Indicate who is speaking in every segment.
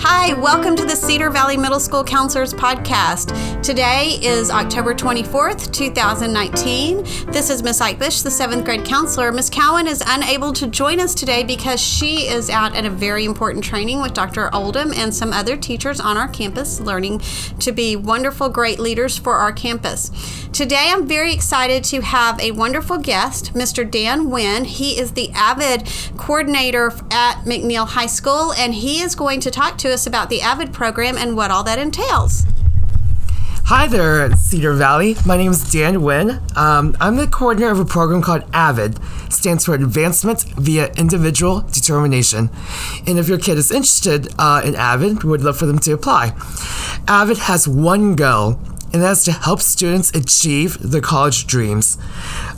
Speaker 1: Hi, welcome to the Cedar Valley Middle School Counselors Podcast. Today is October 24th, 2019. This is Miss Eichbush, the seventh grade counselor. Miss Cowan is unable to join us today because she is out at a very important training with Dr. Oldham and some other teachers on our campus, learning to be wonderful, great leaders for our campus. Today, I'm very excited to have a wonderful guest, Mr. Dan Wynn. He is the AVID coordinator at McNeil High School, and he is going to talk to us about the AVID program and what all that entails.
Speaker 2: Hi there, Cedar Valley. My name is Dan Wynn. Um, I'm the coordinator of a program called AVID. stands for Advancement via Individual Determination. And if your kid is interested uh, in AVID, we would love for them to apply. AVID has one goal, and that's to help students achieve their college dreams.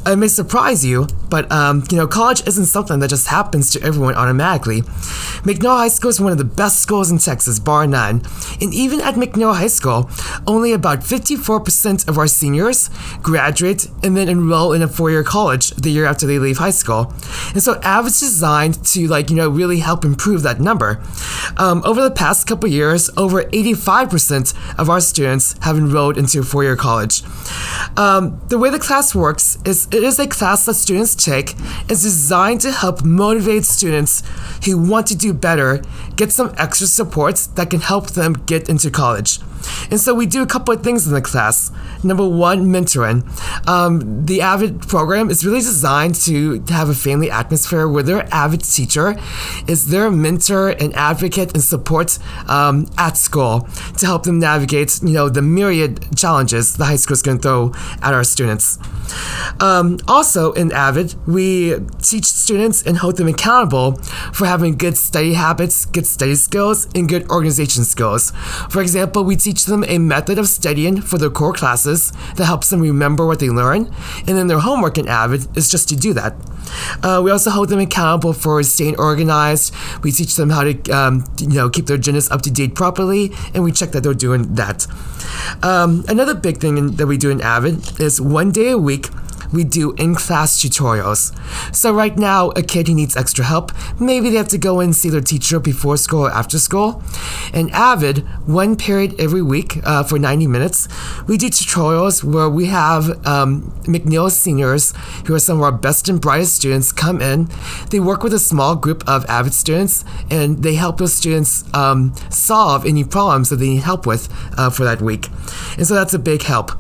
Speaker 2: It may surprise you, but um, you know, college isn't something that just happens to everyone automatically. McNeil High School is one of the best schools in Texas, bar none. And even at McNeil High School, only about 54% of our seniors graduate and then enroll in a four-year college the year after they leave high school. And so AVID's designed to like, you know, really help improve that number. Um, over the past couple years, over 85% of our students have enrolled into a four-year college. Um, the way the class works is it is a class that students take. It's designed to help motivate students who want to do better get some extra supports that can help them get into college. And so we do a couple of things in the class. Number one, mentoring. Um, the AVID program is really designed to have a family atmosphere where their AVID teacher is their mentor and advocate and support um, at school to help them navigate, you know, the myriad challenges the high school is going to throw at our students. Um, also, in AVID, we teach students and hold them accountable for having good study habits, good study skills, and good organization skills. For example, we teach them a method of studying for their core classes that helps them remember what they learn, and then their homework in AVID is just to do that. Uh, we also hold them accountable for staying organized. We teach them how to, um, you know, keep their agendas up to date properly, and we check that they're doing that. Um, another big thing in, that we do in AVID is one day a week we do in-class tutorials. So right now, a kid who needs extra help, maybe they have to go and see their teacher before school or after school. In AVID, one period every week uh, for 90 minutes, we do tutorials where we have um, McNeil seniors, who are some of our best and brightest students, come in. They work with a small group of AVID students, and they help those students um, solve any problems that they need help with uh, for that week. And so that's a big help.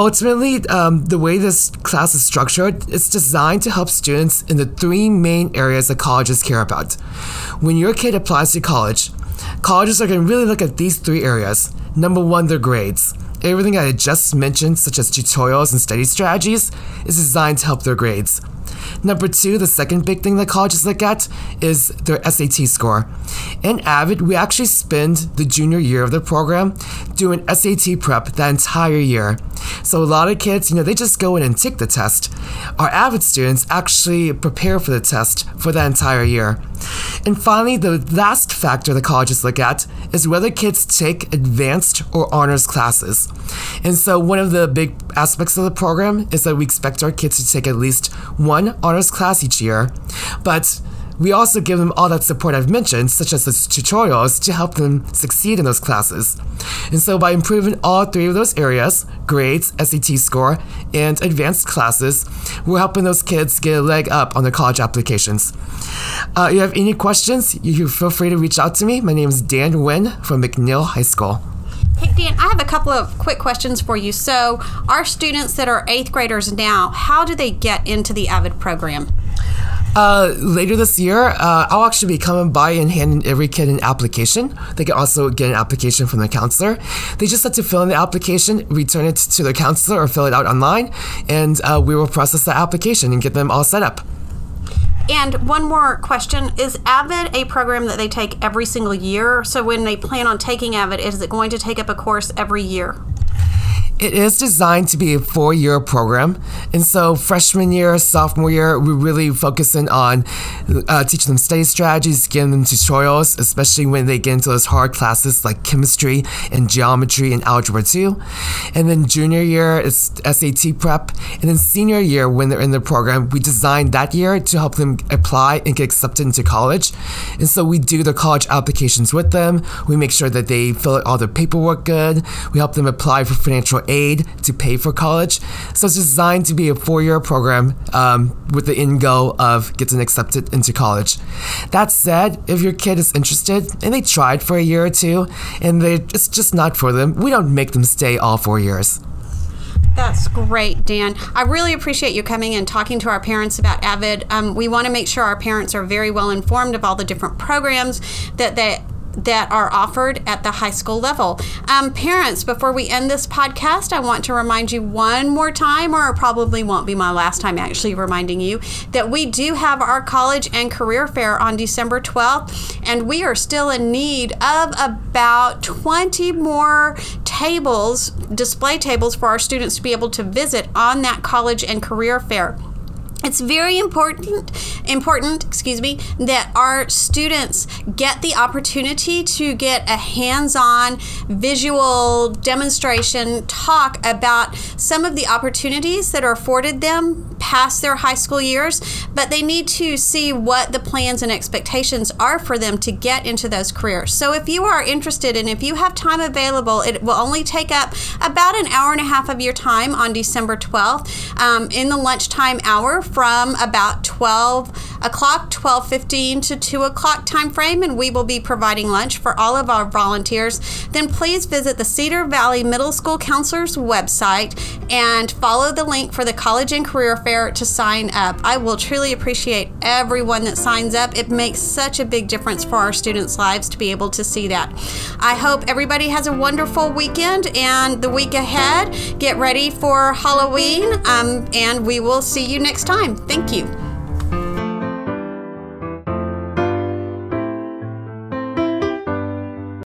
Speaker 2: Ultimately, um, the way this class is structured, it's designed to help students in the three main areas that colleges care about. When your kid applies to college, colleges are going to really look at these three areas. Number one, their grades. Everything I just mentioned, such as tutorials and study strategies, is designed to help their grades. Number two, the second big thing that colleges look at is their SAT score. In AVID, we actually spend the junior year of the program doing SAT prep that entire year. So a lot of kids, you know, they just go in and take the test. Our AVID students actually prepare for the test for that entire year. And finally, the last factor the colleges look at is whether kids take advanced or honors classes. And so, one of the big aspects of the program is that we expect our kids to take at least one honors class each year. But we also give them all that support I've mentioned, such as the tutorials, to help them succeed in those classes. And so, by improving all three of those areas grades, SAT score, and advanced classes we're helping those kids get a leg up on their college applications. Uh, if you have any questions, you feel free to reach out to me. My name is Dan Wynn from McNeil High School.
Speaker 1: Hey, Dan, I have a couple of quick questions for you. So, our students that are eighth graders now, how do they get into the AVID program?
Speaker 2: Uh, later this year, uh, I'll actually be coming by and handing every kid an application. They can also get an application from the counselor. They just have to fill in the application, return it to the counselor, or fill it out online, and uh, we will process the application and get them all set up.
Speaker 1: And one more question Is AVID a program that they take every single year? So when they plan on taking AVID, is it going to take up a course every year?
Speaker 2: It is designed to be a four year program. And so, freshman year, sophomore year, we're really focusing on uh, teaching them study strategies, giving them tutorials, especially when they get into those hard classes like chemistry and geometry and algebra 2. And then, junior year is SAT prep. And then, senior year, when they're in the program, we designed that year to help them apply and get accepted into college. And so, we do the college applications with them. We make sure that they fill out all their paperwork good. We help them apply for financial aid to pay for college. So it's designed to be a four year program um, with the end goal of getting accepted into college. That said, if your kid is interested and they tried for a year or two and they it's just not for them, we don't make them stay all four years.
Speaker 1: That's great, Dan. I really appreciate you coming and talking to our parents about Avid. Um, we want to make sure our parents are very well informed of all the different programs that they that are offered at the high school level. Um, parents, before we end this podcast, I want to remind you one more time, or it probably won't be my last time actually reminding you, that we do have our college and career fair on December 12th, and we are still in need of about 20 more tables, display tables for our students to be able to visit on that college and career fair it's very important important excuse me that our students get the opportunity to get a hands-on visual demonstration talk about some of the opportunities that are afforded them past their high school years but they need to see what the plans and expectations are for them to get into those careers. So if you are interested and if you have time available it will only take up about an hour and a half of your time on december 12th um, in the lunchtime hour from about 12 o'clock, 12:15 to 2 o'clock time frame, and we will be providing lunch for all of our volunteers. Then please visit the Cedar Valley Middle School Counselors website and follow the link for the College and Career Fair to sign up. I will truly appreciate everyone that signs up. It makes such a big difference for our students' lives to be able to see that. I hope everybody has a wonderful weekend and the week ahead. Get ready for Halloween, um, and we will see you next time. Thank you.